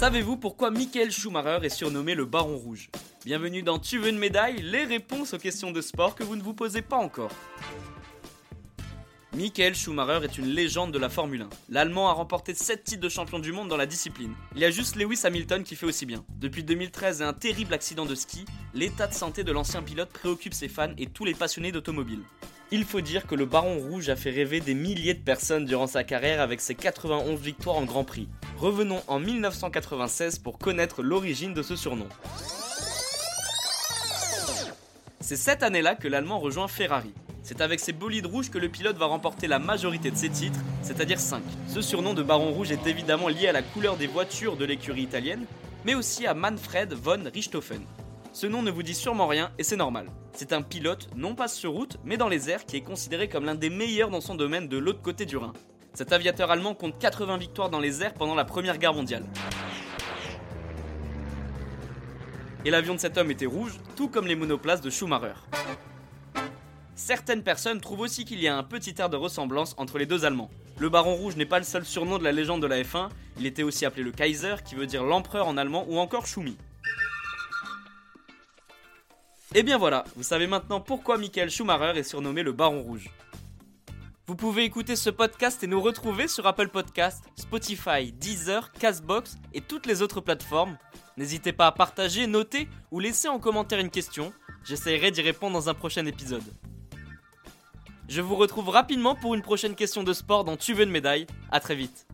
Savez-vous pourquoi Michael Schumacher est surnommé le Baron Rouge? Bienvenue dans Tu veux une médaille? Les réponses aux questions de sport que vous ne vous posez pas encore. Michael Schumacher est une légende de la Formule 1. L'Allemand a remporté 7 titres de champion du monde dans la discipline. Il y a juste Lewis Hamilton qui fait aussi bien. Depuis 2013 et un terrible accident de ski, l'état de santé de l'ancien pilote préoccupe ses fans et tous les passionnés d'automobile. Il faut dire que le Baron Rouge a fait rêver des milliers de personnes durant sa carrière avec ses 91 victoires en Grand Prix. Revenons en 1996 pour connaître l'origine de ce surnom. C'est cette année-là que l'Allemand rejoint Ferrari. C'est avec ses bolides rouges que le pilote va remporter la majorité de ses titres, c'est-à-dire 5. Ce surnom de Baron Rouge est évidemment lié à la couleur des voitures de l'écurie italienne, mais aussi à Manfred von Richthofen. Ce nom ne vous dit sûrement rien et c'est normal. C'est un pilote, non pas sur route, mais dans les airs, qui est considéré comme l'un des meilleurs dans son domaine de l'autre côté du Rhin. Cet aviateur allemand compte 80 victoires dans les airs pendant la Première Guerre mondiale. Et l'avion de cet homme était rouge, tout comme les monoplaces de Schumacher. Certaines personnes trouvent aussi qu'il y a un petit air de ressemblance entre les deux Allemands. Le Baron Rouge n'est pas le seul surnom de la légende de la F1, il était aussi appelé le Kaiser, qui veut dire l'empereur en allemand, ou encore Schumi. Et bien voilà, vous savez maintenant pourquoi Michael Schumacher est surnommé le Baron Rouge. Vous pouvez écouter ce podcast et nous retrouver sur Apple Podcast, Spotify, Deezer, Castbox et toutes les autres plateformes. N'hésitez pas à partager, noter ou laisser en commentaire une question. J'essaierai d'y répondre dans un prochain épisode. Je vous retrouve rapidement pour une prochaine question de sport dans Tu veux une médaille. A très vite.